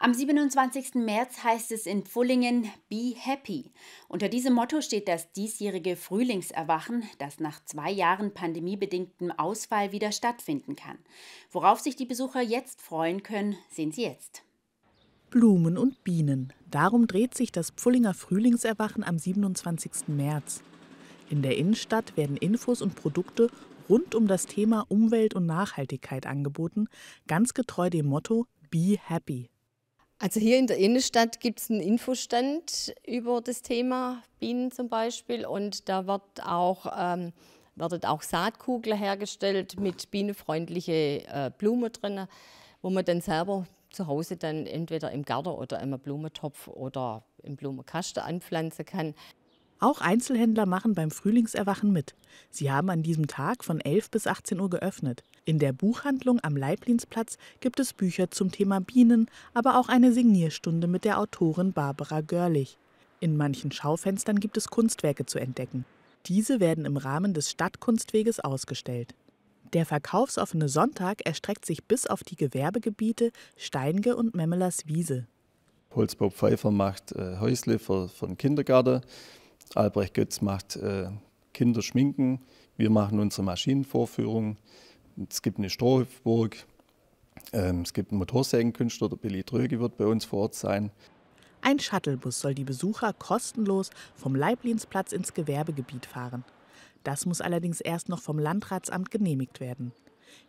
Am 27. März heißt es in Pfullingen Be Happy. Unter diesem Motto steht das diesjährige Frühlingserwachen, das nach zwei Jahren pandemiebedingtem Ausfall wieder stattfinden kann. Worauf sich die Besucher jetzt freuen können, sehen Sie jetzt. Blumen und Bienen. Darum dreht sich das Pfullinger Frühlingserwachen am 27. März. In der Innenstadt werden Infos und Produkte rund um das Thema Umwelt und Nachhaltigkeit angeboten, ganz getreu dem Motto Be Happy. Also hier in der Innenstadt gibt es einen Infostand über das Thema Bienen zum Beispiel und da wird auch, ähm, werden auch Saatkugeln hergestellt mit bienenfreundlichen äh, Blumen drin, wo man dann selber zu Hause dann entweder im Garten oder im Blumentopf oder im Blumenkasten anpflanzen kann. Auch Einzelhändler machen beim Frühlingserwachen mit. Sie haben an diesem Tag von 11 bis 18 Uhr geöffnet. In der Buchhandlung am Leiblinsplatz gibt es Bücher zum Thema Bienen, aber auch eine Signierstunde mit der Autorin Barbara Görlich. In manchen Schaufenstern gibt es Kunstwerke zu entdecken. Diese werden im Rahmen des Stadtkunstweges ausgestellt. Der verkaufsoffene Sonntag erstreckt sich bis auf die Gewerbegebiete Steinge und Memmelers Wiese. Holzbau Pfeiffer macht äh, Häusle für, für den Kindergarten. Albrecht Götz macht äh, Kinderschminken. Wir machen unsere Maschinenvorführung. Es gibt eine Strohhüpfburg. Ähm, es gibt einen Motorsägenkünstler, der Billy Tröge wird bei uns vor Ort sein. Ein Shuttlebus soll die Besucher kostenlos vom Leiblinsplatz ins Gewerbegebiet fahren. Das muss allerdings erst noch vom Landratsamt genehmigt werden.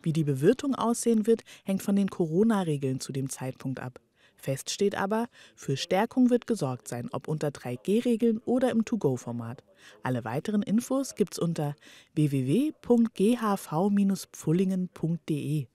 Wie die Bewirtung aussehen wird, hängt von den Corona-Regeln zu dem Zeitpunkt ab. Fest steht aber, für Stärkung wird gesorgt sein, ob unter 3G-Regeln oder im To-Go-Format. Alle weiteren Infos gibt's unter www.ghv-pfullingen.de.